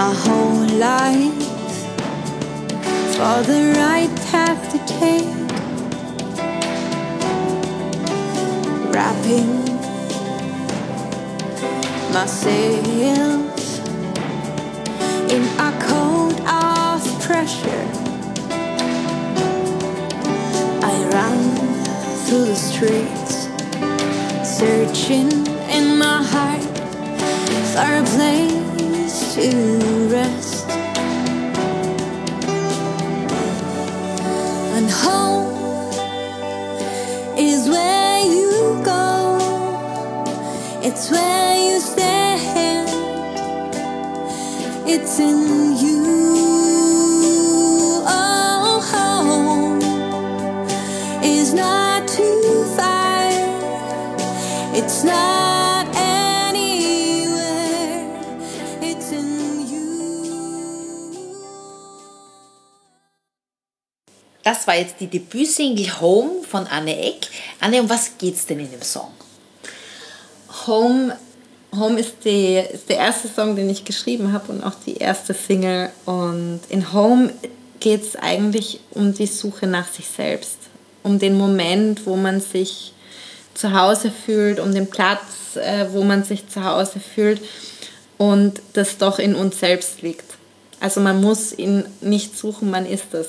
my whole life for the right path to take. Wrapping my sails in a coat of pressure. I run through the streets, searching in my heart for a place to rest. And home is where you go, it's where you stand, it's in Das war jetzt die Debütsingle Home von Anne Eck. Anne, um was geht's denn in dem Song? Home, Home ist, die, ist der erste Song, den ich geschrieben habe und auch die erste Single. Und in Home geht es eigentlich um die Suche nach sich selbst. Um den Moment, wo man sich zu Hause fühlt, um den Platz, äh, wo man sich zu Hause fühlt und das doch in uns selbst liegt. Also man muss ihn nicht suchen, man ist es.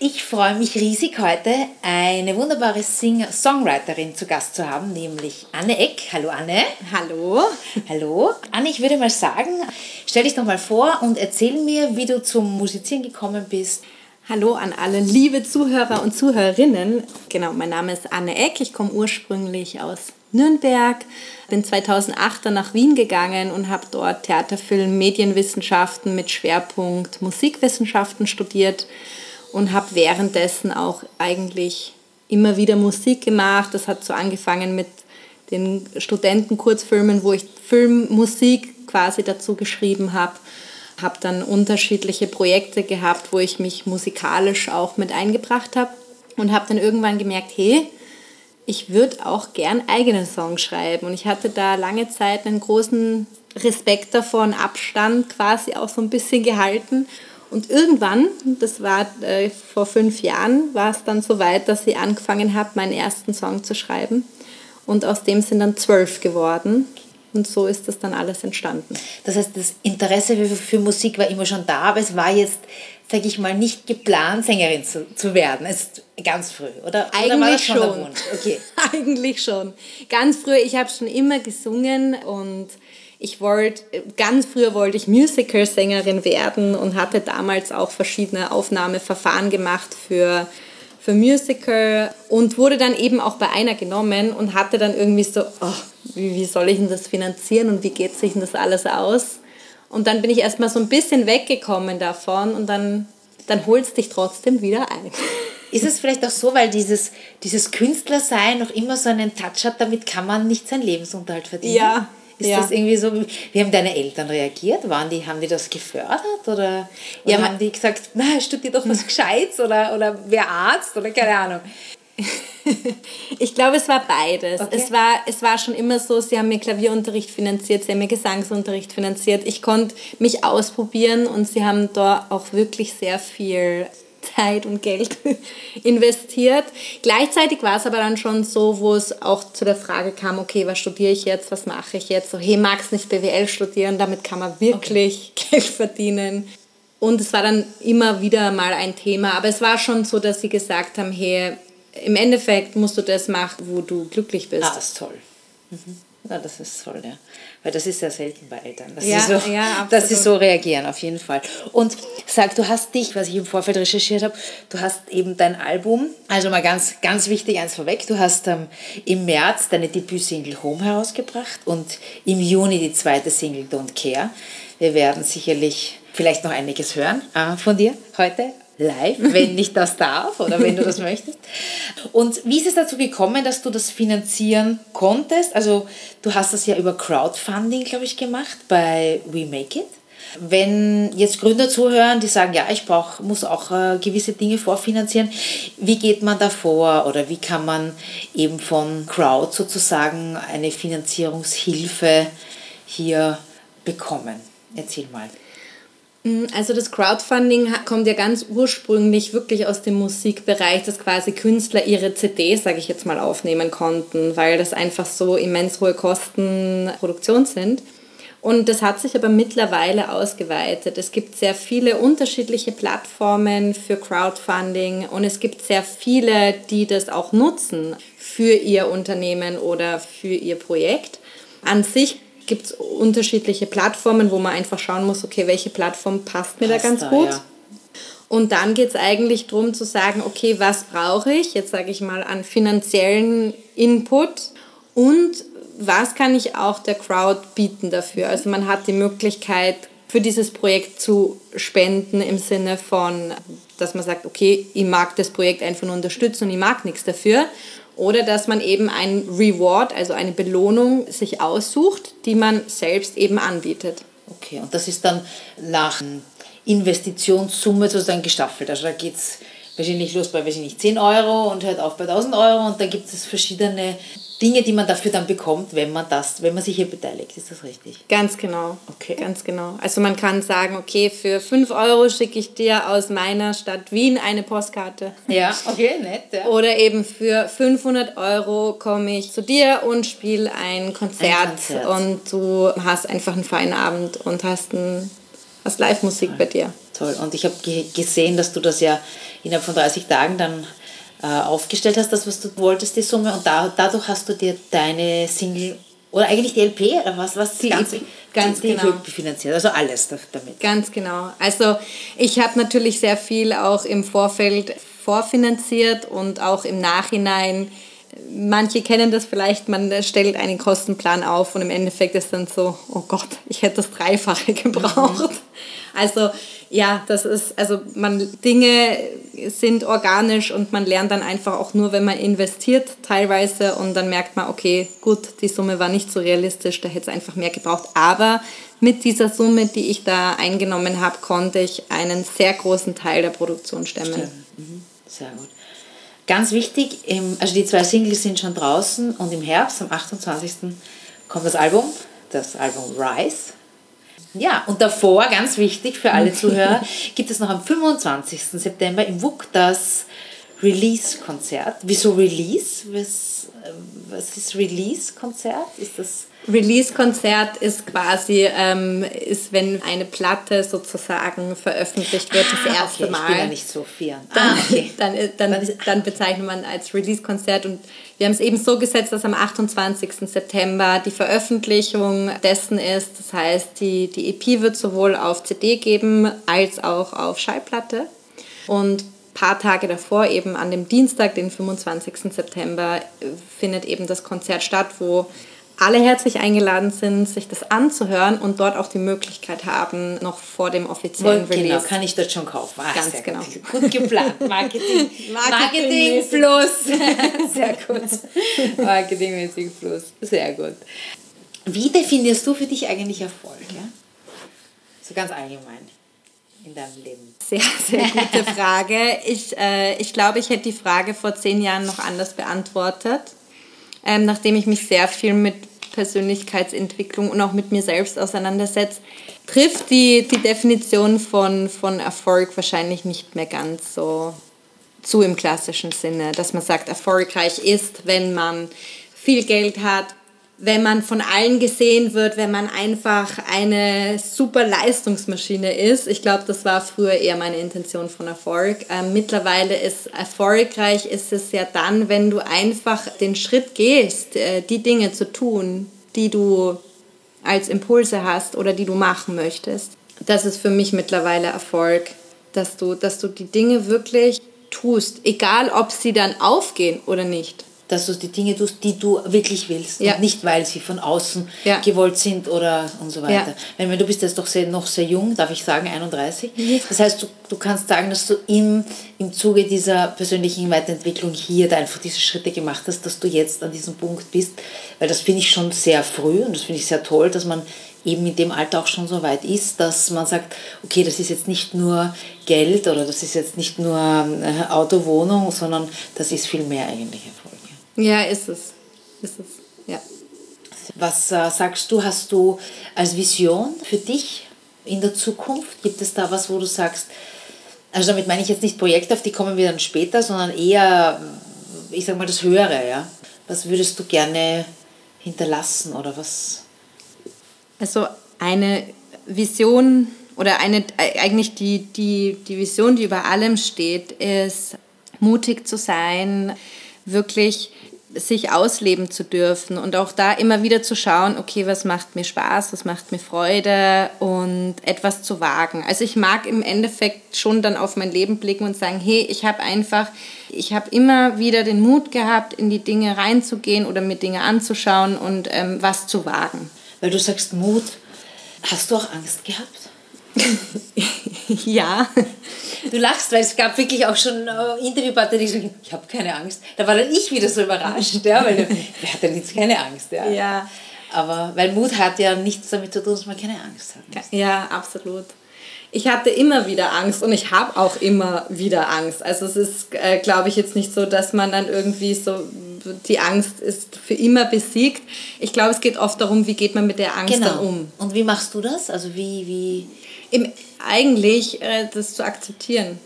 Ich freue mich riesig heute, eine wunderbare Singer Songwriterin zu Gast zu haben, nämlich Anne Eck. Hallo Anne. Hallo. Hallo. Anne, ich würde mal sagen, stell dich doch mal vor und erzähl mir, wie du zum Musizieren gekommen bist. Hallo an alle liebe Zuhörer und Zuhörerinnen. Genau, mein Name ist Anne Eck. Ich komme ursprünglich aus Nürnberg, bin 2008 dann nach Wien gegangen und habe dort Theater, Film, Medienwissenschaften mit Schwerpunkt Musikwissenschaften studiert und habe währenddessen auch eigentlich immer wieder Musik gemacht. Das hat so angefangen mit den Studentenkurzfilmen, wo ich Filmmusik quasi dazu geschrieben habe. Habe dann unterschiedliche Projekte gehabt, wo ich mich musikalisch auch mit eingebracht habe und habe dann irgendwann gemerkt, hey, ich würde auch gern eigene Songs schreiben. Und ich hatte da lange Zeit einen großen Respekt davon, Abstand quasi auch so ein bisschen gehalten. Und irgendwann, das war äh, vor fünf Jahren, war es dann so weit, dass ich angefangen habe, meinen ersten Song zu schreiben. Und aus dem sind dann zwölf geworden. Und so ist das dann alles entstanden. Das heißt, das Interesse für, für Musik war immer schon da, aber es war jetzt, sage ich mal, nicht geplant, Sängerin zu, zu werden. Es ist ganz früh, oder? Eigentlich oder schon. Wunsch? Okay. Eigentlich schon. Ganz früh, ich habe schon immer gesungen und ich wollte, ganz früher wollte ich Musical-Sängerin werden und hatte damals auch verschiedene Aufnahmeverfahren gemacht für, für Musical und wurde dann eben auch bei einer genommen und hatte dann irgendwie so, oh, wie, wie soll ich denn das finanzieren und wie geht sich denn das alles aus? Und dann bin ich erstmal so ein bisschen weggekommen davon und dann, dann holst dich trotzdem wieder ein. Ist es vielleicht auch so, weil dieses, dieses Künstlersein noch immer so einen Touch hat, damit kann man nicht seinen Lebensunterhalt verdienen? Ja, Ist ja. das irgendwie so, wie haben deine Eltern reagiert? Waren die, haben die das gefördert? Oder, oder Ja, haben die gesagt, na, studier doch was Gescheites oder, oder wer Arzt oder keine Ahnung? Ich glaube, es war beides. Okay. Es, war, es war schon immer so, sie haben mir Klavierunterricht finanziert, sie haben mir Gesangsunterricht finanziert. Ich konnte mich ausprobieren und sie haben da auch wirklich sehr viel Zeit und Geld investiert. Gleichzeitig war es aber dann schon so, wo es auch zu der Frage kam, okay, was studiere ich jetzt, was mache ich jetzt? So, hey, magst nicht BWL studieren, damit kann man wirklich Geld verdienen. Und es war dann immer wieder mal ein Thema, aber es war schon so, dass sie gesagt haben, hey, im Endeffekt musst du das machen, wo du glücklich bist. Ah, das ist toll. Na, das ist toll, ja. Weil das ist sehr selten bei Eltern, dass, Ja, sie, so, ja, dass sie so reagieren, auf jeden Fall. Und sag, du hast dich, was ich im Vorfeld recherchiert habe, du hast eben dein Album, also mal ganz, ganz wichtig, eins vorweg, du hast ähm, im März deine Debütsingle Home herausgebracht und im Juni die zweite Single Don't Care. Wir werden sicherlich vielleicht noch einiges hören äh, von dir heute live, wenn ich das darf oder wenn du das möchtest. Und wie ist es dazu gekommen, dass du das finanzieren konntest? Also du hast das ja über Crowdfunding, glaube ich, gemacht bei We Make It. Wenn jetzt Gründer zuhören, die sagen, ja, ich brauch, muss auch äh, gewisse Dinge vorfinanzieren, wie geht man da vor oder wie kann man eben von Crowd sozusagen eine Finanzierungshilfe hier bekommen? Erzähl mal. Also das Crowdfunding kommt ja ganz ursprünglich wirklich aus dem Musikbereich, dass quasi Künstler ihre CDs, sage ich jetzt mal, aufnehmen konnten, weil das einfach so immens hohe Kosten Produktion sind. Und das hat sich aber mittlerweile ausgeweitet. Es gibt sehr viele unterschiedliche Plattformen für Crowdfunding und es gibt sehr viele, die das auch nutzen für ihr Unternehmen oder für ihr Projekt. An sich gibt es unterschiedliche Plattformen, wo man einfach schauen muss, okay, welche Plattform passt mir Passt da ganz da, gut. ja. Und dann geht es eigentlich darum zu sagen, okay, was brauche ich, jetzt sage ich mal, an finanziellen Input und was kann ich auch der Crowd bieten dafür. Also man hat die Möglichkeit, für dieses Projekt zu spenden im Sinne von, dass man sagt, okay, ich mag das Projekt einfach nur unterstützen und ich mag nichts dafür. Oder dass man eben ein Reward, also eine Belohnung sich aussucht, die man selbst eben anbietet. Okay, und das ist dann nach Investitionssumme sozusagen gestaffelt. Also da geht es wahrscheinlich los bei, weiß ich nicht, 10 Euro und hört auf bei 1000 Euro und da gibt es verschiedene Dinge, die man dafür dann bekommt, wenn man das, wenn man sich hier beteiligt. Ist das richtig? Ganz genau. Okay. Ganz genau. Also man kann sagen, okay, für 5 Euro schicke ich dir aus meiner Stadt Wien eine Postkarte. Ja, okay, nett. Ja. Oder eben für 500 Euro komme ich zu dir und spiele ein Konzert, Ein Konzert. und du hast einfach einen feinen Abend und hast, ein, hast Live-Musik bei dir. Toll. Und ich habe ge gesehen, dass du das ja innerhalb von 30 Tagen dann aufgestellt hast, das, was du wolltest, die Summe. Und da, dadurch hast du dir deine Single oder eigentlich die LP oder was, was Die ganz, EP, ganz die, die genau. EP finanziert. Also alles da- damit. Ganz genau. Also ich habe natürlich sehr viel auch im Vorfeld vorfinanziert und auch im Nachhinein. Manche kennen das vielleicht, man stellt einen Kostenplan auf und im Endeffekt ist dann so, oh Gott, ich hätte das Dreifache gebraucht. Also ja, das ist, also man, Dinge sind organisch und man lernt dann einfach auch nur, wenn man investiert teilweise und dann merkt man, okay, gut, die Summe war nicht so realistisch, da hätte es einfach mehr gebraucht. Aber mit dieser Summe, die ich da eingenommen habe, konnte ich einen sehr großen Teil der Produktion stemmen. Mhm. Sehr gut. Ganz wichtig, also die zwei Singles sind schon draußen und im Herbst, am 28. kommt das Album, das Album Rise. Ja, und davor, ganz wichtig für alle Zuhörer, gibt es noch am 25. September im WUK das Release-Konzert. Wieso Release? Was, äh, was ist Release-Konzert? Ist das Release-Konzert ist quasi, ähm, ist, wenn eine Platte sozusagen veröffentlicht wird, das Ah, erste okay, Mal. Ich bin ja nicht so firm. dann, Ah, okay. dann, dann, dann, dann bezeichnet man als Release-Konzert und wir haben es eben so gesetzt, dass am 28. September die Veröffentlichung dessen ist. Das heißt, die, die EP wird sowohl auf CD geben als auch auf Schallplatte. Und paar Tage davor, eben an dem Dienstag, den 25. September, findet eben das Konzert statt, wo alle herzlich eingeladen sind, sich das anzuhören und dort auch die Möglichkeit haben, noch vor dem offiziellen Genau, Release. kann ich dort schon kaufen. Ah, Ganz genau. Gut. gut geplant. Marketing. Marketing Marketingmäßig. plus. Sehr gut. Marketingmäßig plus. Sehr gut. Wie definierst du für dich eigentlich Erfolg? Ja? So ganz allgemein in deinem Leben. Sehr, sehr gute Frage. Ich, äh, ich glaube, ich hätte die Frage vor zehn Jahren noch anders beantwortet, ähm, nachdem ich mich sehr viel mit Persönlichkeitsentwicklung und auch mit mir selbst auseinandersetze, trifft die, die Definition von, von Erfolg wahrscheinlich nicht mehr ganz so zu im klassischen Sinne, dass man sagt, erfolgreich ist, wenn man viel Geld hat, wenn man von allen gesehen wird, wenn man einfach eine super Leistungsmaschine ist. Ich glaube, das war früher eher meine Intention von Erfolg. Ähm, mittlerweile ist erfolgreich ist es ja dann, wenn du einfach den Schritt gehst, äh, die Dinge zu tun, die du als Impulse hast oder die du machen möchtest. Das ist für mich mittlerweile Erfolg, dass du, dass du die Dinge wirklich tust, egal ob sie dann aufgehen oder nicht dass du die Dinge tust, die du wirklich willst ja. und nicht, weil sie von außen ja. gewollt sind oder und so weiter. Ja. Wenn, wenn du bist jetzt doch sehr, noch sehr jung, darf ich sagen, 31. Das heißt, du, du kannst sagen, dass du im, im Zuge dieser persönlichen Weiterentwicklung hier da einfach diese Schritte gemacht hast, dass du jetzt an diesem Punkt bist, weil das finde ich schon sehr früh und das finde ich sehr toll, dass man eben in dem Alter auch schon so weit ist, dass man sagt, okay, das ist jetzt nicht nur Geld oder das ist jetzt nicht nur äh, Auto, Wohnung, sondern das ist viel mehr eigentlich Erfolg. Ja, ist es. Ist es, ja. Was äh, sagst du, hast du als Vision für dich in der Zukunft? Gibt es da was, wo du sagst, also damit meine ich jetzt nicht Projekte, auf die kommen wir dann später, sondern eher, ich sag mal, das Höhere, ja? Was würdest du gerne hinterlassen oder was? Also eine Vision oder eine, eigentlich die, die, die Vision, die über allem steht, ist mutig zu sein, wirklich sich ausleben zu dürfen und auch da immer wieder zu schauen, okay, was macht mir Spaß, was macht mir Freude und etwas zu wagen. Also ich mag im Endeffekt schon dann auf mein Leben blicken und sagen, hey, ich habe einfach, ich habe immer wieder den Mut gehabt, in die Dinge reinzugehen oder mir Dinge anzuschauen und ähm, was zu wagen. Weil du sagst Mut, hast du auch Angst gehabt? ja. Du lachst, weil es gab wirklich auch schon äh, Interviewpartner, die sagen, ich habe keine Angst. Da war dann ich wieder so überrascht, ja, weil wer hat denn jetzt keine Angst? Ja. ja. Aber weil Mut hat ja nichts damit zu tun, dass man keine Angst hat. Ja, absolut. Ich hatte immer wieder Angst und ich habe auch immer wieder Angst. Also es ist, äh, glaube ich, jetzt nicht so, dass man dann irgendwie so, die Angst ist für immer besiegt. Ich glaube, es geht oft darum, wie geht man mit der Angst genau. dann um. Und wie machst du das? Also wie, wie im, eigentlich äh, das zu akzeptieren.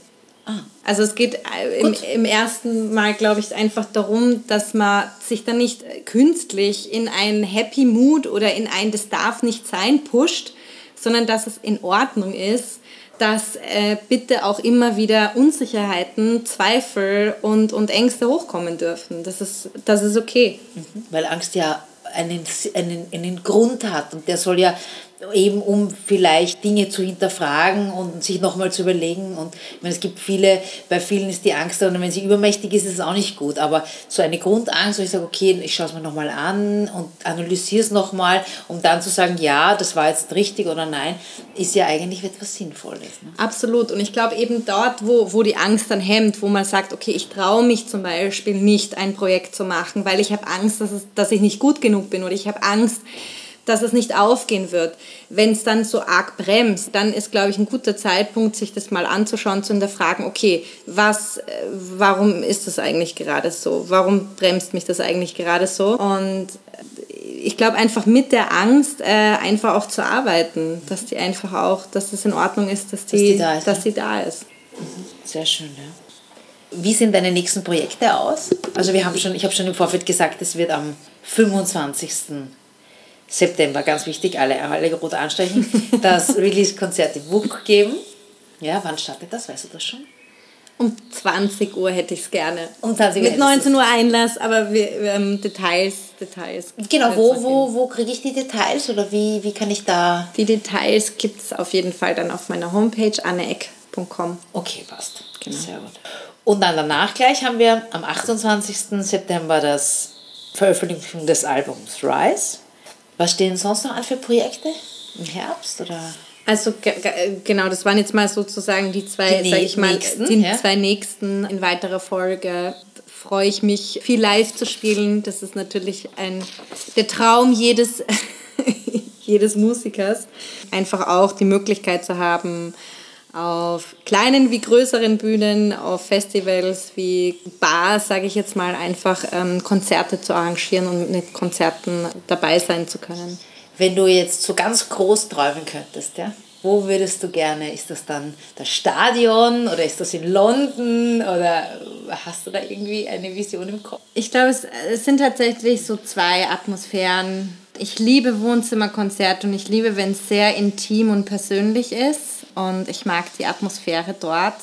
Ah. Also es geht äh, im, im, ersten Mal, glaube ich, einfach darum, dass man sich dann nicht künstlich in einen Happy Mood oder in ein Das darf nicht sein pusht, sondern dass es in Ordnung ist, dass äh, bitte auch immer wieder Unsicherheiten, Zweifel und, und Ängste hochkommen dürfen. Das ist, das ist okay. Mhm. Weil Angst ja einen, einen, einen Grund hat und der soll ja eben um vielleicht Dinge zu hinterfragen und sich nochmal zu überlegen. Und ich meine, es gibt viele, bei vielen ist die Angst, und wenn sie übermächtig ist, ist es auch nicht gut. Aber so eine Grundangst, wo ich sage, okay, ich schaue es mir nochmal an und analysiere es nochmal, um dann zu sagen, ja, das war jetzt richtig oder nein, ist ja eigentlich etwas Sinnvolles. Ne? Absolut. Und ich glaube eben dort, wo, wo die Angst dann hemmt, wo man sagt, okay, ich traue mich zum Beispiel nicht, ein Projekt zu machen, weil ich habe Angst, dass, es, dass ich nicht gut genug bin oder ich habe Angst, dass es nicht aufgehen wird. Wenn es dann so arg bremst, dann ist, glaube ich, ein guter Zeitpunkt, sich das mal anzuschauen, zu hinterfragen, okay, was, äh, warum ist das eigentlich gerade so? Warum bremst mich das eigentlich gerade so? Und äh, ich glaube einfach mit der Angst äh, einfach auch zu arbeiten, dass die einfach auch, dass es in Ordnung ist, dass die, dass die da ist. Dass die da ist. Mhm. Sehr schön, ja. Wie sehen deine nächsten Projekte aus? Also wir haben schon, ich habe schon im Vorfeld gesagt, es wird am 25. September, ganz wichtig, alle, alle rot anstreichen, das Release-Konzert im WUK geben. Ja, wann startet das? Weißt du das schon? Um 20 Uhr hätte ich es gerne. Um 20 Uhr Mit 19 Uhr Einlass, aber wir, ähm, Details, Details. Genau, wo, wo, wo kriege ich die Details oder wie, wie kann ich da... Die Details gibt es auf jeden Fall dann auf meiner Homepage anneeck.com. Okay, passt. Genau. Sehr gut. Und dann danach gleich haben wir am 28. September das Veröffentlichung des Albums Rise. Was stehen sonst noch an für Projekte im Herbst oder? Also genau, das waren jetzt mal sozusagen die zwei, die sag ich mal, nächsten, die ja? zwei nächsten. In weiterer Folge freue ich mich, viel live zu spielen. Das ist natürlich ein, der Traum jedes, jedes Musikers. Einfach auch die Möglichkeit zu haben, auf kleinen wie größeren Bühnen, auf Festivals wie Bars, sage ich jetzt mal, einfach ähm, Konzerte zu arrangieren und mit Konzerten dabei sein zu können. Wenn du jetzt so ganz groß träumen könntest, ja? Wo würdest du gerne? Ist das dann das Stadion oder ist das in London oder hast du da irgendwie eine Vision im Kopf? Ich glaube, es, es sind tatsächlich so zwei Atmosphären. Ich liebe Wohnzimmerkonzerte und ich liebe, wenn es sehr intim und persönlich ist und ich mag die Atmosphäre dort.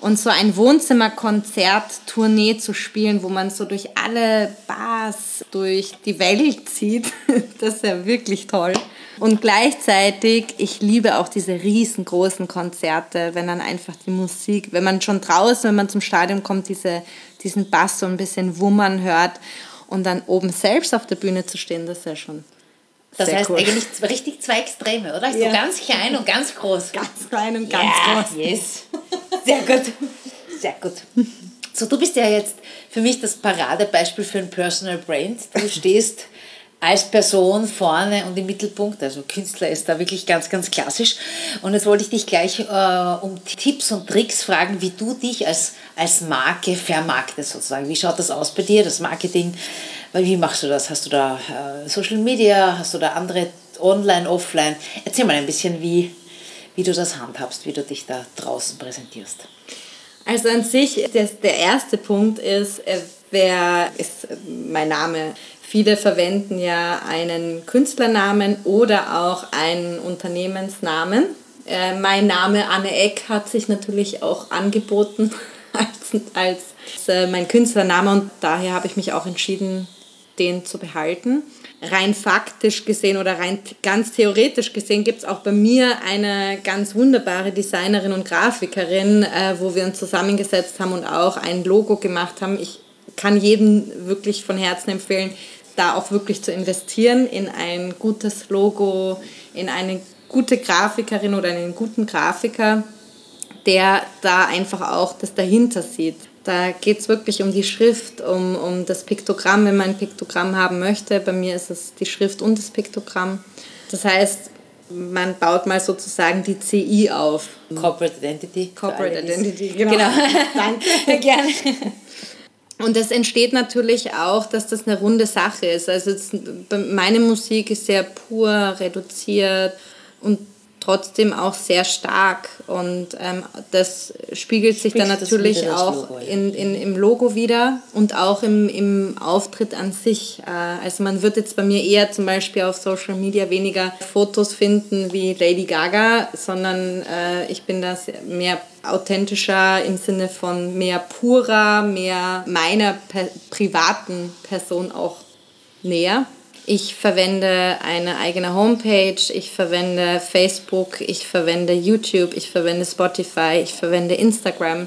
Und so ein Wohnzimmerkonzert-Tournee zu spielen, wo man so durch alle Bars durch die Welt zieht, das ist ja wirklich toll. Und gleichzeitig, ich liebe auch diese riesengroßen Konzerte, wenn dann einfach die Musik, wenn man schon draußen, wenn man zum Stadion kommt, diese, diesen Bass so ein bisschen wummern hört und dann oben selbst auf der Bühne zu stehen, das ist ja schon das Sehr heißt cool. eigentlich richtig zwei Extreme, oder? Ja. So ganz klein und ganz groß. Ganz klein und ganz ja, groß. Yes. Sehr gut. Sehr gut. So, du bist ja jetzt für mich das Paradebeispiel für ein Personal Brand. Du stehst als Person vorne und im Mittelpunkt, also Künstler ist da wirklich ganz, ganz klassisch. Und jetzt wollte ich dich gleich äh, um Tipps und Tricks fragen, wie du dich als, als Marke vermarktest sozusagen. Wie schaut das aus bei dir, das Marketing? Weil Wie machst du das? Hast du da äh, Social Media? Hast du da andere Online, Offline? Erzähl mal ein bisschen, wie, wie du das handhabst, wie du dich da draußen präsentierst. Also an sich, das, der erste Punkt ist, äh, wer ist äh, mein Name? Viele verwenden ja einen Künstlernamen oder auch einen Unternehmensnamen. Äh, mein Name Anne Eck hat sich natürlich auch angeboten als, als äh, mein Künstlername und daher habe ich mich auch entschieden, den zu behalten. Rein faktisch gesehen oder rein ganz theoretisch gesehen gibt es auch bei mir eine ganz wunderbare Designerin und Grafikerin, äh, wo wir uns zusammengesetzt haben und auch ein Logo gemacht haben. Ich kann jedem wirklich von Herzen empfehlen, da auch wirklich zu investieren in ein gutes Logo, in eine gute Grafikerin oder einen guten Grafiker, der da einfach auch das dahinter sieht. Da geht es wirklich um die Schrift, um, um das Piktogramm, wenn man ein Piktogramm haben möchte. Bei mir ist es die Schrift und das Piktogramm. Das heißt, man baut mal sozusagen die CI auf. Corporate Identity. Corporate Identity, genau. genau. Danke. Gerne. Und das entsteht natürlich auch, dass das eine runde Sache ist. Also jetzt, meine Musik ist sehr pur, reduziert und trotzdem auch sehr stark. Und ähm, das spiegelt sich dann Spiegelt natürlich das auch Logo, ja. in, in, im Logo wieder und auch im, im Auftritt an sich. Äh, Also man wird jetzt bei mir eher zum Beispiel auf Social Media weniger Fotos finden wie Lady Gaga, sondern äh, ich bin da mehr authentischer im Sinne von mehr purer, mehr meiner per privaten Person auch näher. Ich verwende eine eigene Homepage, ich verwende Facebook, ich verwende YouTube, ich verwende Spotify, ich verwende Instagram.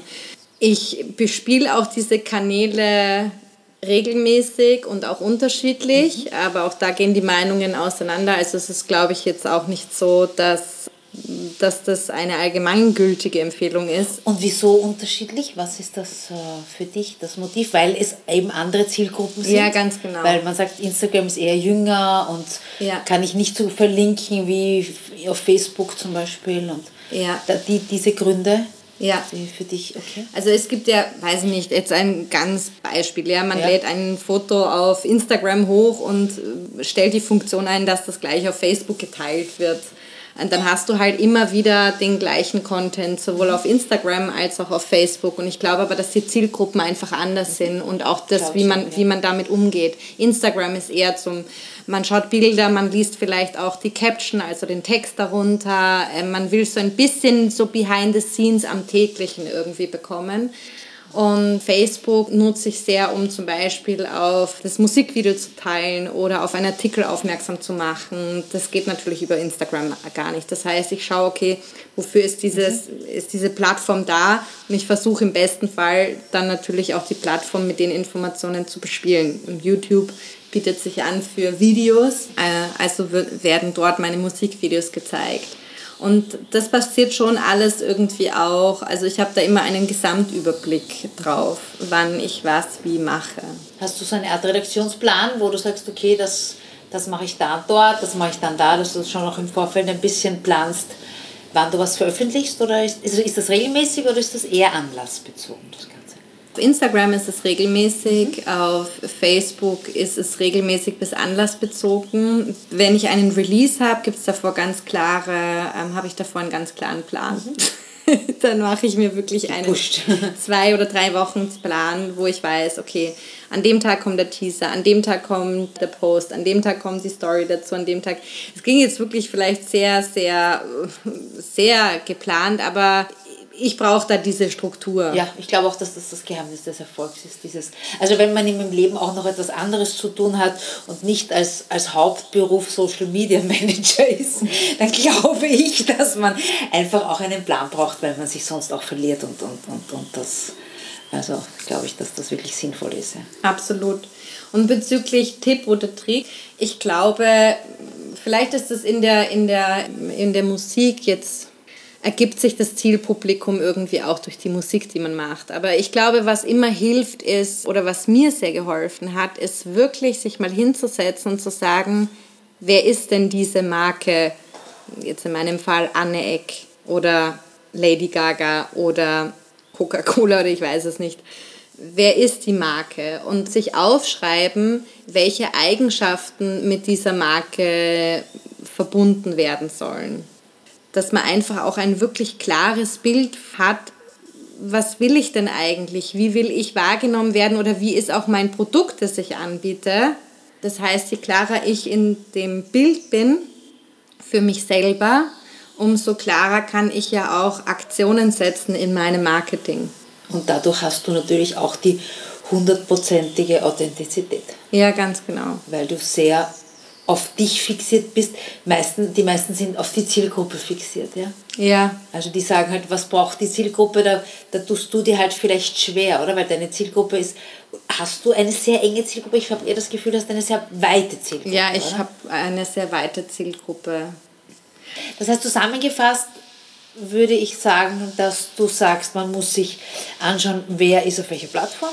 Ich bespiele auch diese Kanäle regelmäßig und auch unterschiedlich, aber auch da gehen die Meinungen auseinander. Also es ist, glaube ich, jetzt auch nicht so, dass, dass das eine allgemeingültige Empfehlung ist. Und wieso unterschiedlich? Was ist das äh, für dich, das Motiv? Weil es eben andere Zielgruppen sind? Ja, ganz genau. Weil man sagt, Instagram ist eher jünger und Ja. kann ich nicht so verlinken wie auf Facebook zum Beispiel. Und Ja. die, diese Gründe, Ja. die für dich, okay. Also es gibt ja, weiß ich nicht, jetzt ein ganz Beispiel. Ja, man Ja. lädt ein Foto auf Instagram hoch und äh, stellt die Funktion ein, dass das gleich auf Facebook geteilt wird. Und dann hast du halt immer wieder den gleichen Content, sowohl auf Instagram als auch auf Facebook. Und ich glaube aber, dass die Zielgruppen einfach anders sind und auch das, wie man, wie man damit umgeht. Instagram ist eher zum, man schaut Bilder, man liest vielleicht auch die Caption, also den Text darunter. Äh, Man will so ein bisschen so behind the scenes am täglichen irgendwie bekommen. Und Facebook nutze ich sehr, um zum Beispiel auf das Musikvideo zu teilen oder auf einen Artikel aufmerksam zu machen. Das geht natürlich über Instagram gar nicht. Das heißt, ich schaue, okay, wofür ist, dieses, ist diese Plattform da? Und ich versuche im besten Fall dann natürlich auch die Plattform mit den Informationen zu bespielen. Und YouTube bietet sich an für Videos, äh, also werden dort meine Musikvideos gezeigt. Und das passiert schon alles irgendwie auch. Also ich habe da immer einen Gesamtüberblick drauf, wann ich was wie mache. Hast du so eine Art Redaktionsplan, wo du sagst, okay, das, das mache ich da und dort, das mache ich dann da, dass du schon noch im Vorfeld ein bisschen planst, wann du was veröffentlichst? Oder ist, ist, ist das regelmäßig oder ist das eher anlassbezogen, das? Auf Instagram ist es regelmäßig, auf Facebook ist es regelmäßig bis anlassbezogen. Wenn ich einen Release habe, gibt es davor ganz klare, ähm, habe ich davor einen ganz klaren Plan. Dann mache ich mir wirklich einen Gepusht. zwei oder drei Wochen Plan, wo ich weiß, okay, an dem Tag kommt der Teaser, an dem Tag kommt der Post, an dem Tag kommt die Story dazu, an dem Tag. Es ging jetzt wirklich vielleicht sehr, sehr, sehr geplant, aber ich brauche da diese Struktur. Ja, ich glaube auch, dass das das Geheimnis des Erfolgs ist. Dieses, also wenn man im Leben auch noch etwas anderes zu tun hat und nicht als, als Hauptberuf Social Media Manager ist, dann glaube ich, dass man einfach auch einen Plan braucht, weil man sich sonst auch verliert und, und, und, und das, also glaube ich, dass das wirklich sinnvoll ist. Ja. Absolut. Und bezüglich Tipp oder Trick, ich glaube, vielleicht ist das in der, in der, in der Musik jetzt ergibt sich das Zielpublikum irgendwie auch durch die Musik, die man macht. Aber ich glaube, was immer hilft ist, oder was mir sehr geholfen hat, ist wirklich sich mal hinzusetzen und zu sagen, wer ist denn diese Marke, jetzt in meinem Fall Anne Eck oder Lady Gaga oder Coca-Cola oder ich weiß es nicht. Wer ist die Marke? Und sich aufschreiben, welche Eigenschaften mit dieser Marke verbunden werden sollen dass man einfach auch ein wirklich klares Bild hat, was will ich denn eigentlich? Wie will ich wahrgenommen werden oder wie ist auch mein Produkt, das ich anbiete? Das heißt, je klarer ich in dem Bild bin für mich selber, umso klarer kann ich ja auch Aktionen setzen in meinem Marketing. Und dadurch hast du natürlich auch die hundertprozentige Authentizität. Ja, ganz genau. Weil du sehr auf dich fixiert bist. Meisten, die meisten sind auf die Zielgruppe fixiert, ja? Ja. Also die sagen halt, was braucht die Zielgruppe, da, da tust du dir halt vielleicht schwer, oder? Weil deine Zielgruppe ist, hast du eine sehr enge Zielgruppe? Ich habe eher das Gefühl, du hast eine sehr weite Zielgruppe. Ja, ich habe eine sehr weite Zielgruppe. Das heißt, zusammengefasst würde ich sagen, dass du sagst, man muss sich anschauen, wer ist auf welcher Plattform,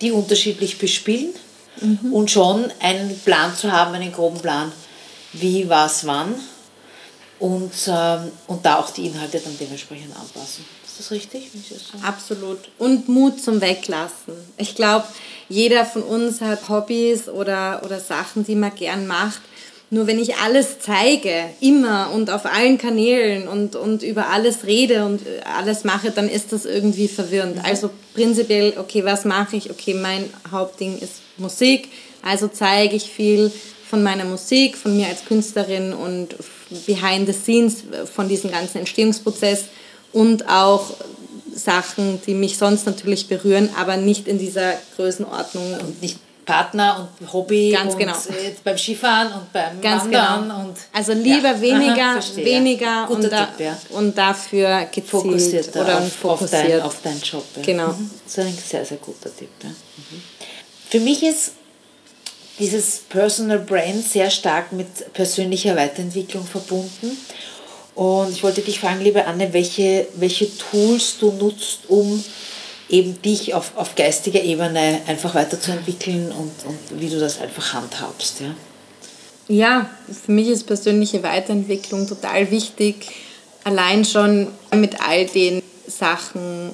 die unterschiedlich bespielen mhm. und schon einen Plan zu haben, einen groben Plan, wie, was, wann und, ähm, und da auch die Inhalte dann dementsprechend anpassen. Ist das richtig? Absolut. Und Mut zum Weglassen. Ich glaube, jeder von uns hat Hobbys oder, oder Sachen, die man gern macht. Nur wenn ich alles zeige, immer und auf allen Kanälen und, und über alles rede und alles mache, dann ist das irgendwie verwirrend. Mhm. Also prinzipiell, okay, was mache ich? Okay, mein Hauptding ist Musik, also zeige ich viel von meiner Musik, von mir als Künstlerin und behind the scenes von diesem ganzen Entstehungsprozess und auch Sachen, die mich sonst natürlich berühren, aber nicht in dieser Größenordnung. Und nicht Partner und Hobby Ganz und genau. beim Skifahren und beim Ganz Wandern. Genau. Und, also lieber ja. weniger, Aha, weniger Guter und, da, Tipp, ja. und dafür gezielt fokussiert oder auf, fokussiert. Auf, dein, auf deinen Job. Ja. Genau. Mhm. Das ist ein sehr, sehr guter Tipp. Ja. Mhm. Für mich ist dieses Personal Brand sehr stark mit persönlicher Weiterentwicklung verbunden. Und ich wollte dich fragen, liebe Anne, welche, welche Tools du nutzt, um eben dich auf, auf geistiger Ebene einfach weiterzuentwickeln und, und wie du das einfach handhabst. Ja? ja, für mich ist persönliche Weiterentwicklung total wichtig. Allein schon mit all den Sachen,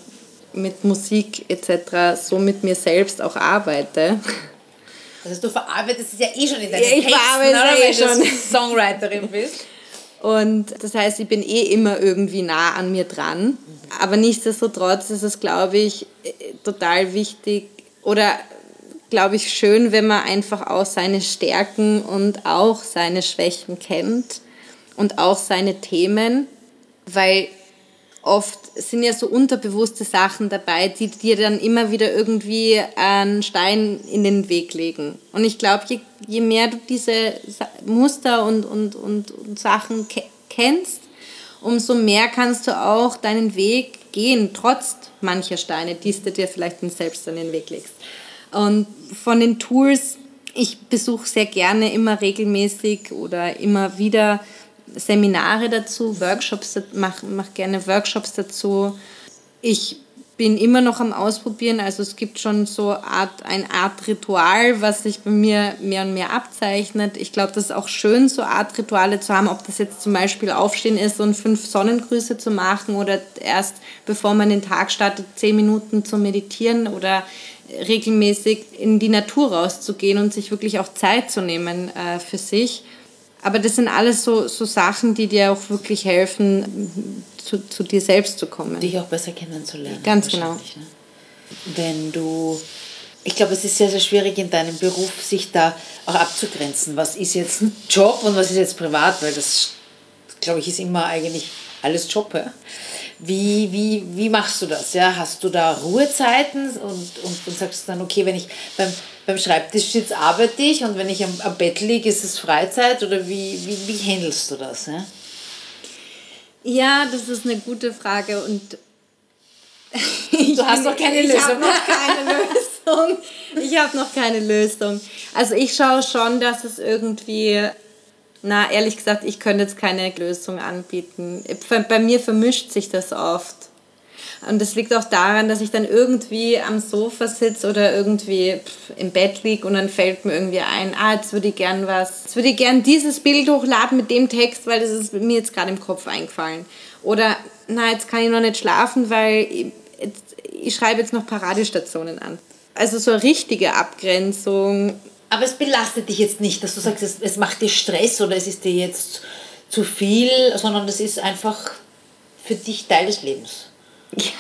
mit Musik etc., so mit mir selbst auch arbeite. Also du verarbeitest es ja eh schon in deinen ja, ich Texten, verarbeite oder? eh schon. Songwriterin bist. Und das heißt, ich bin eh immer irgendwie nah an mir dran. Aber nichtsdestotrotz ist es, glaube ich, total wichtig oder, glaube ich, schön, wenn man einfach auch seine Stärken und auch seine Schwächen kennt und auch seine Themen, weil oft sind ja so unterbewusste Sachen dabei, die dir dann immer wieder irgendwie einen Stein in den Weg legen. Und ich glaube, je, je mehr du diese Muster und, und, und, und Sachen ke kennst, umso mehr kannst du auch deinen Weg gehen, trotz mancher Steine, die du dir vielleicht selbst an den Weg legst. Und von den Tools, ich besuche sehr gerne immer regelmäßig oder immer wieder Seminare dazu, Workshops, mache mach gerne Workshops dazu. Ich bin immer noch am Ausprobieren, also es gibt schon so Art, eine Art Ritual, was sich bei mir mehr und mehr abzeichnet. Ich glaube, das ist auch schön, so Art Rituale zu haben, ob das jetzt zum Beispiel Aufstehen ist und fünf Sonnengrüße zu machen oder erst bevor man den Tag startet, zehn Minuten zu meditieren oder regelmäßig in die Natur rauszugehen und sich wirklich auch Zeit zu nehmen äh, für sich. Aber das sind alles so, so Sachen, die dir auch wirklich helfen, zu, zu dir selbst zu kommen. Dich auch besser kennenzulernen. Ganz genau. Ne? Wenn du, ich glaube, es ist sehr, sehr schwierig in deinem Beruf, sich da auch abzugrenzen. Was ist jetzt Job und was ist jetzt privat? Weil das, glaube ich, ist immer eigentlich alles. Ja? Wie, wie, wie machst du das? Ja? Hast du da Ruhezeiten und, und, und sagst dann, okay, wenn ich beim, beim Schreibtisch sitze, arbeite ich und wenn ich am, am Bett liege, ist es Freizeit oder wie, wie, wie handelst du das? Ja? ja, das ist eine gute Frage und du hast noch keine ich Lösung. habe noch keine Lösung. Ich habe noch keine Lösung. Also ich schaue schon, dass es irgendwie, na ehrlich gesagt, ich könnte jetzt keine Lösung anbieten. Bei mir vermischt sich das oft. Und das liegt auch daran, dass ich dann irgendwie am Sofa sitze oder irgendwie im Bett liege und dann fällt mir irgendwie ein, ah, jetzt würde ich gern was, jetzt würde ich gern dieses Bild hochladen mit dem Text, weil das ist mir jetzt gerade im Kopf eingefallen. Oder, na, jetzt kann ich noch nicht schlafen, weil ich, jetzt, ich schreibe jetzt noch Paradestationen an. Also so eine richtige Abgrenzung. Aber es belastet dich jetzt nicht, dass du sagst, es, es macht dir Stress oder es ist dir jetzt zu viel, sondern es ist einfach für dich Teil des Lebens. Ja,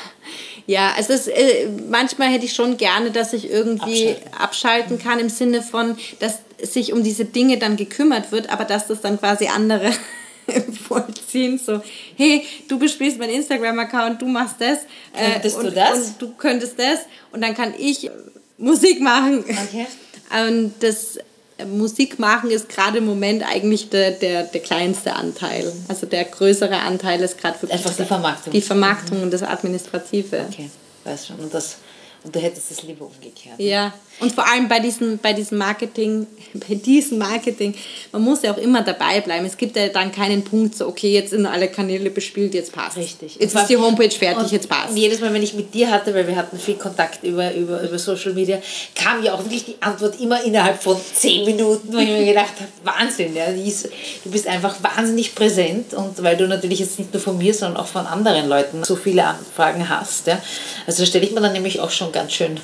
ja also es, äh, manchmal hätte ich schon gerne, dass ich irgendwie abschalten. abschalten kann, im Sinne von, dass sich um diese Dinge dann gekümmert wird, aber dass das dann quasi andere vollziehen. So, hey, du bespielst meinen Instagram-Account, du machst das. Könntest äh, und, du das? Und du könntest das. Und dann kann ich Musik machen. Okay. Und das Musik machen ist gerade im Moment eigentlich der, der, der kleinste Anteil. Also der größere Anteil ist gerade wirklich Einfach die Vermarktung. Die Vermarktung mhm. und das Administrative. Okay, weiß schon. Und das und du hättest es lieber umgekehrt. Ja, und vor allem bei diesem, bei diesem Marketing, bei diesem Marketing, man muss ja auch immer dabei bleiben. Es gibt ja dann keinen Punkt, so, okay, jetzt sind alle Kanäle bespielt, jetzt passt. Richtig. Jetzt ist die Homepage fertig, jetzt passt. Jedes Mal, wenn ich mit dir hatte, weil wir hatten viel Kontakt über, über, über Social Media, kam ja auch wirklich die Antwort immer innerhalb von zehn Minuten, wo ich mir gedacht habe, Wahnsinn, ja, du bist einfach wahnsinnig präsent und weil du natürlich jetzt nicht nur von mir, sondern auch von anderen Leuten so viele Anfragen hast. Ja. Also stelle ich mir dann nämlich auch schon ganz schön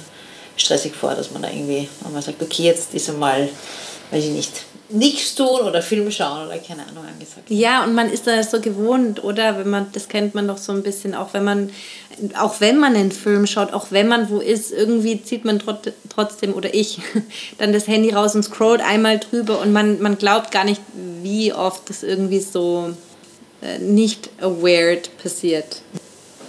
stressig vor, dass man da irgendwie man sagt, okay, jetzt ist einmal, weiß ich nicht, nichts tun oder Film schauen oder keine Ahnung angesagt. Ja, und man ist da so gewohnt, oder? Wenn man, das kennt man doch so ein bisschen, auch wenn man, auch wenn man einen Film schaut, auch wenn man wo ist, irgendwie zieht man trotzdem, oder ich, dann das Handy raus und scrollt einmal drüber und man, man glaubt gar nicht, wie oft das irgendwie so äh, nicht aware passiert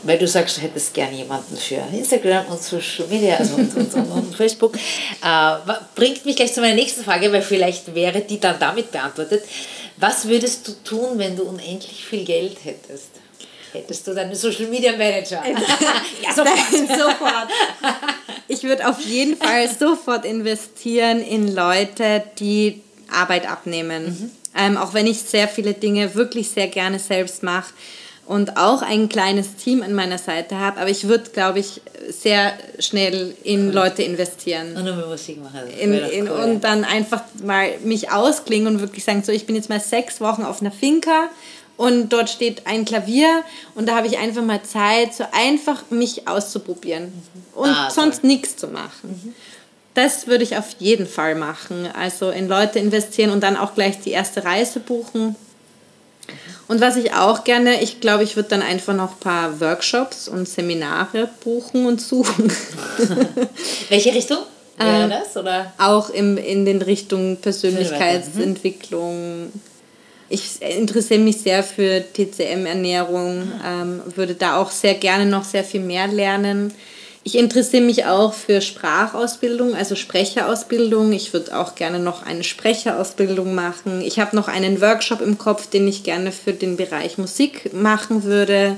weil du sagst, du hättest gerne jemanden für Instagram und Social Media also und, und, und, und Facebook, äh, bringt mich gleich zu meiner nächsten Frage, weil vielleicht wäre die dann damit beantwortet. Was würdest du tun, wenn du unendlich viel Geld hättest? Hättest du dann einen Social Media Manager? ja, sofort. sofort. Ich würde auf jeden Fall sofort investieren in Leute, die Arbeit abnehmen. Mhm. Ähm, auch wenn ich sehr viele Dinge wirklich sehr gerne selbst mache und auch ein kleines Team an meiner Seite habe, aber ich würde, glaube ich, sehr schnell in cool. Leute investieren. Und nur Musik machen. In, in, cool, und dann einfach mal mich ausklingen und wirklich sagen, so, ich bin jetzt mal sechs Wochen auf einer Finca und dort steht ein Klavier und da habe ich einfach mal Zeit, so einfach mich auszuprobieren mhm. und ah, sonst nichts zu machen. Mhm. Das würde ich auf jeden Fall machen. Also in Leute investieren und dann auch gleich die erste Reise buchen und was ich auch gerne, ich glaube, ich würde dann einfach noch ein paar Workshops und Seminare buchen und suchen. Welche Richtung wäre ähm, das? Oder? Auch im, in den Richtungen Persönlichkeitsentwicklung. Ich interessiere mich sehr für TCM-Ernährung, ähm, würde da auch sehr gerne noch sehr viel mehr lernen. Ich interessiere mich auch für Sprachausbildung, also Sprecherausbildung. Ich würde auch gerne noch eine Sprecherausbildung machen. Ich habe noch einen Workshop im Kopf, den ich gerne für den Bereich Musik machen würde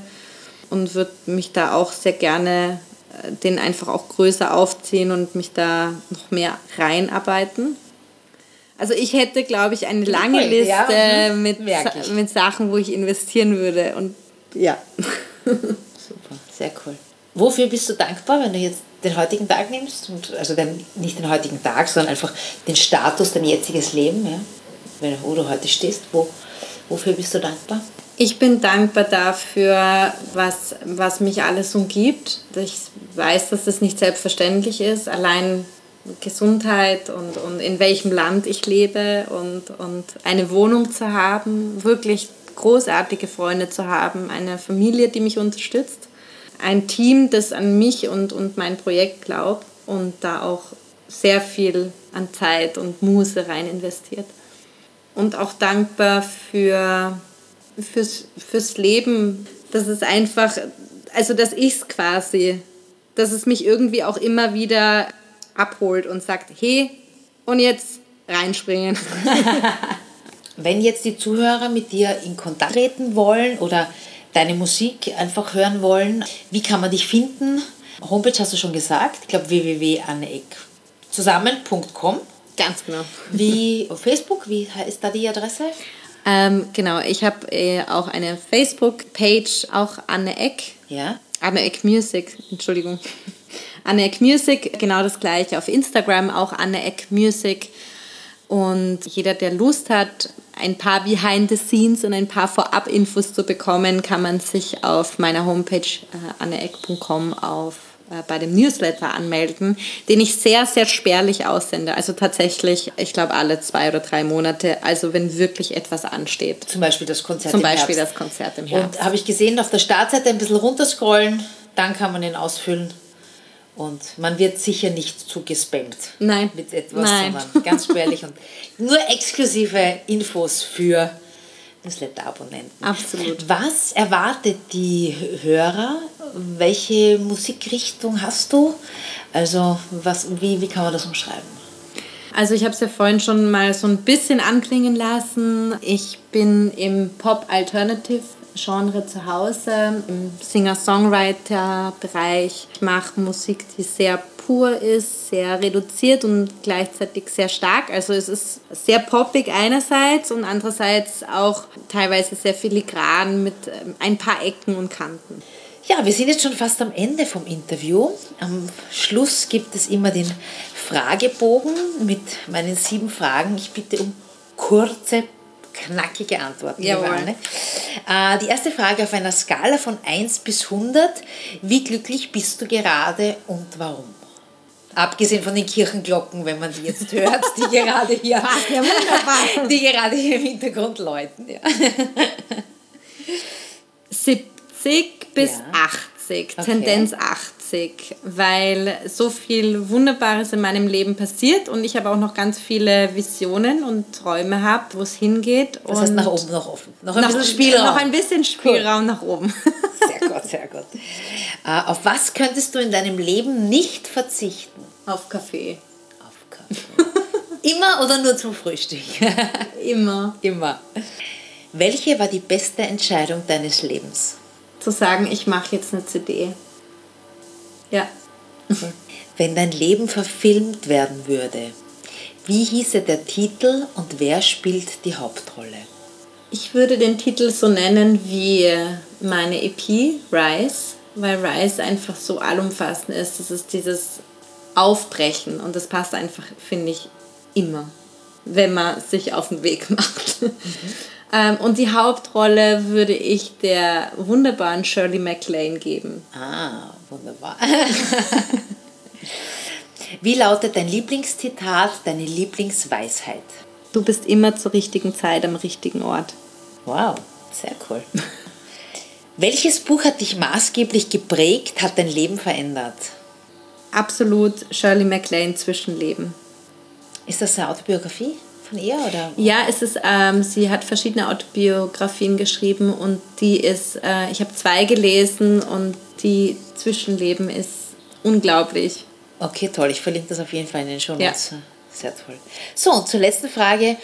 und würde mich da auch sehr gerne äh, den einfach auch größer aufziehen und mich da noch mehr reinarbeiten. Also ich hätte, glaube ich, eine lange Liste ja, mhm. mit, mit Sachen, wo ich investieren würde. Und ja. Super, sehr cool. Wofür bist du dankbar, wenn du jetzt den heutigen Tag nimmst? Und, also den, nicht den heutigen Tag, sondern einfach den Status, dein jetziges Leben, ja? Wenn, wo du heute stehst. Wo, wofür bist du dankbar? Ich bin dankbar dafür, was, was mich alles umgibt. Ich weiß, dass das nicht selbstverständlich ist. Allein Gesundheit und, und in welchem Land ich lebe und, und eine Wohnung zu haben, wirklich großartige Freunde zu haben, eine Familie, die mich unterstützt ein Team, das an mich und, und mein Projekt glaubt und da auch sehr viel an Zeit und Muße rein investiert. Und auch dankbar für, fürs, fürs Leben, Das ist einfach, also dass ich es quasi, dass es mich irgendwie auch immer wieder abholt und sagt, hey, und jetzt reinspringen. Wenn jetzt die Zuhörer mit dir in Kontakt treten wollen oder deine Musik einfach hören wollen, wie kann man dich finden? Homepage hast du schon gesagt, ich glaube www.anneeck.zusammen.com. Ganz genau. Wie auf Facebook, wie ist da die Adresse? Ähm, genau, ich habe äh, auch eine Facebook-Page, auch Anne Eck. Ja. Anne Eck Music, Entschuldigung. Anne Eck Music, genau das gleiche. Auf Instagram auch Anne Eck Music. Und jeder, der Lust hat, ein paar Behind the Scenes und ein paar Vorab-Infos zu bekommen, kann man sich auf meiner Homepage äh, anneeck.com auf äh, bei dem Newsletter anmelden, den ich sehr, sehr spärlich aussende. Also tatsächlich, ich glaube, alle zwei oder drei Monate, also wenn wirklich etwas ansteht. Zum Beispiel das Konzert Zum im Beispiel Herbst. das Konzert im Herbst. Und habe ich gesehen, auf der Startseite ein bisschen runterscrollen, dann kann man ihn ausfüllen. Und man wird sicher nicht zugespammt Nein. mit etwas, Nein. sondern ganz spärlich und nur exklusive Infos für Newsletter-Abonnenten. Absolut. Was erwartet die Hörer? Welche Musikrichtung hast du? Also was, wie, wie kann man das umschreiben? Also ich habe es ja vorhin schon mal so ein bisschen anklingen lassen. Ich bin im Pop-Alternative-Genre zu Hause, im Singer-Songwriter-Bereich. Ich mache Musik, die sehr pur ist, sehr reduziert und gleichzeitig sehr stark. Also es ist sehr poppig einerseits und andererseits auch teilweise sehr filigran mit ähm, ein paar Ecken und Kanten. Ja, wir sind jetzt schon fast am Ende vom Interview. Am Schluss gibt es immer den Fragebogen mit meinen sieben Fragen. Ich bitte um kurze, knackige Antworten. Jawohl. Anne. Äh, die erste Frage auf einer Skala von 1 bis 100. Wie glücklich bist du gerade und warum? Abgesehen von den Kirchenglocken, wenn man die jetzt hört, die gerade hier, ja die gerade hier im Hintergrund läuten. Ja. 70 bis Ja. 80, Okay. Tendenz 80, weil so viel Wunderbares in meinem Leben passiert und ich aber auch noch ganz viele Visionen und Träume habe, wo es hingeht. Das heißt, nach oben noch offen. Noch ein bisschen Spielraum. Noch ein bisschen Spielraum nach oben. Sehr gut, sehr gut. Äh, auf was könntest du in deinem Leben nicht verzichten? Auf Kaffee. Auf Kaffee. Immer oder nur zum Frühstück? Immer. Immer. Welche war die beste Entscheidung deines Lebens? Zu sagen, ich mache jetzt eine CD. Ja. Wenn dein Leben verfilmt werden würde, wie hieße der Titel und wer spielt die Hauptrolle? Ich würde den Titel so nennen wie meine EP, Rise, weil Rise einfach so allumfassend ist. Das ist dieses Aufbrechen und das passt einfach, finde ich, immer, wenn man sich auf den Weg macht. Ähm, und die Hauptrolle würde ich der wunderbaren Shirley MacLaine geben. Ah, wunderbar. Wie lautet dein Lieblingszitat, deine Lieblingsweisheit? Du bist immer zur richtigen Zeit am richtigen Ort. Wow, sehr cool. Welches Buch hat dich maßgeblich geprägt, hat dein Leben verändert? Absolut Shirley MacLaine Zwischenleben. Ist das eine Autobiografie von ihr oder? Ja, es ist, ähm, sie hat verschiedene Autobiografien geschrieben und die ist, äh, ich habe zwei gelesen und die Zwischenleben ist unglaublich. Okay, toll. Ich verlinke das auf jeden Fall in den Show Ja. Notes. Sehr toll. So, und zur letzten Frage.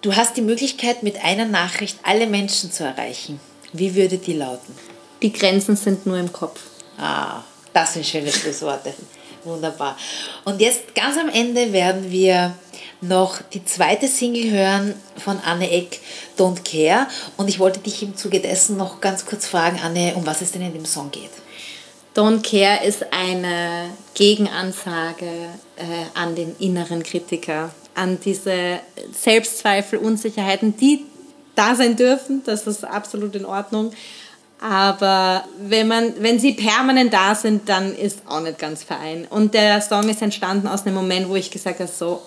Du hast die Möglichkeit, mit einer Nachricht alle Menschen zu erreichen. Wie würde die lauten? Die Grenzen sind nur im Kopf. Ah, das sind schöne Schlussworte. Wunderbar. Und jetzt ganz am Ende werden wir noch die zweite Single hören von Anne Eck, Don't Care. Und ich wollte dich im Zuge dessen noch ganz kurz fragen, Anne, um was es denn in dem Song geht. Don't Care ist eine Gegenansage äh, an den inneren Kritiker, an diese Selbstzweifel, Unsicherheiten, die da sein dürfen. Das ist absolut in Ordnung. Aber wenn, man, wenn sie permanent da sind, dann ist auch nicht ganz fein. Und der Song ist entstanden aus einem Moment, wo ich gesagt habe, so,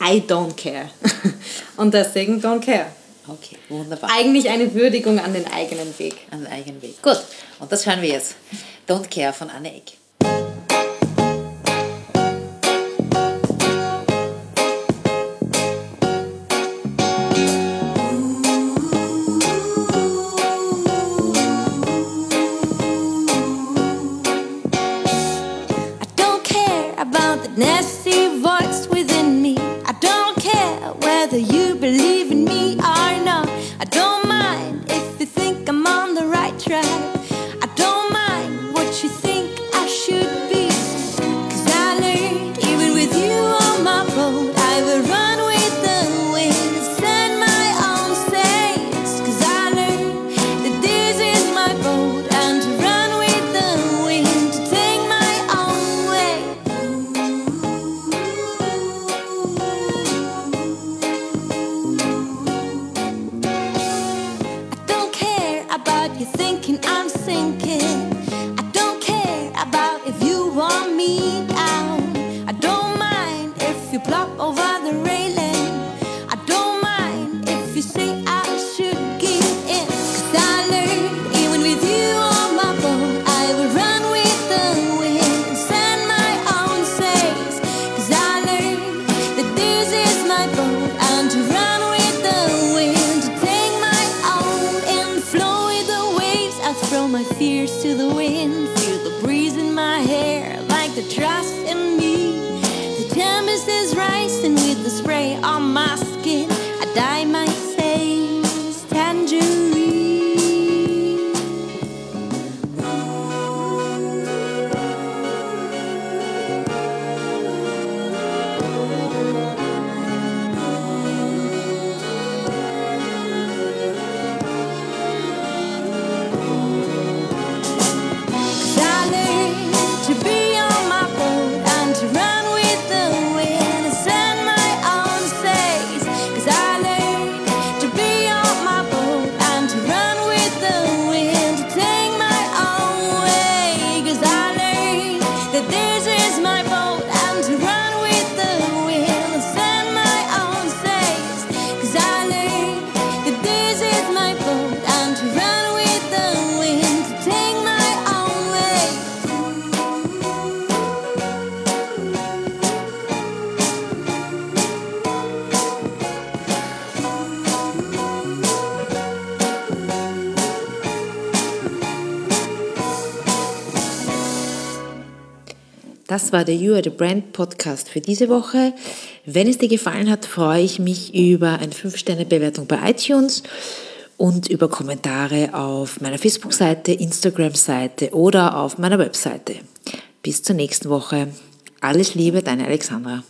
I don't care. Und deswegen don't care. Okay, wunderbar. Eigentlich eine Würdigung an den eigenen Weg. An den eigenen Weg. Gut, und das hören wir jetzt. Don't Care von Anne Eck. War der You Are the Brand Podcast für diese Woche. Wenn es dir gefallen hat, freue ich mich über eine 5-Sterne-Bewertung bei iTunes und über Kommentare auf meiner Facebook-Seite, Instagram-Seite oder auf meiner Webseite. Bis zur nächsten Woche. Alles Liebe, deine Alexandra.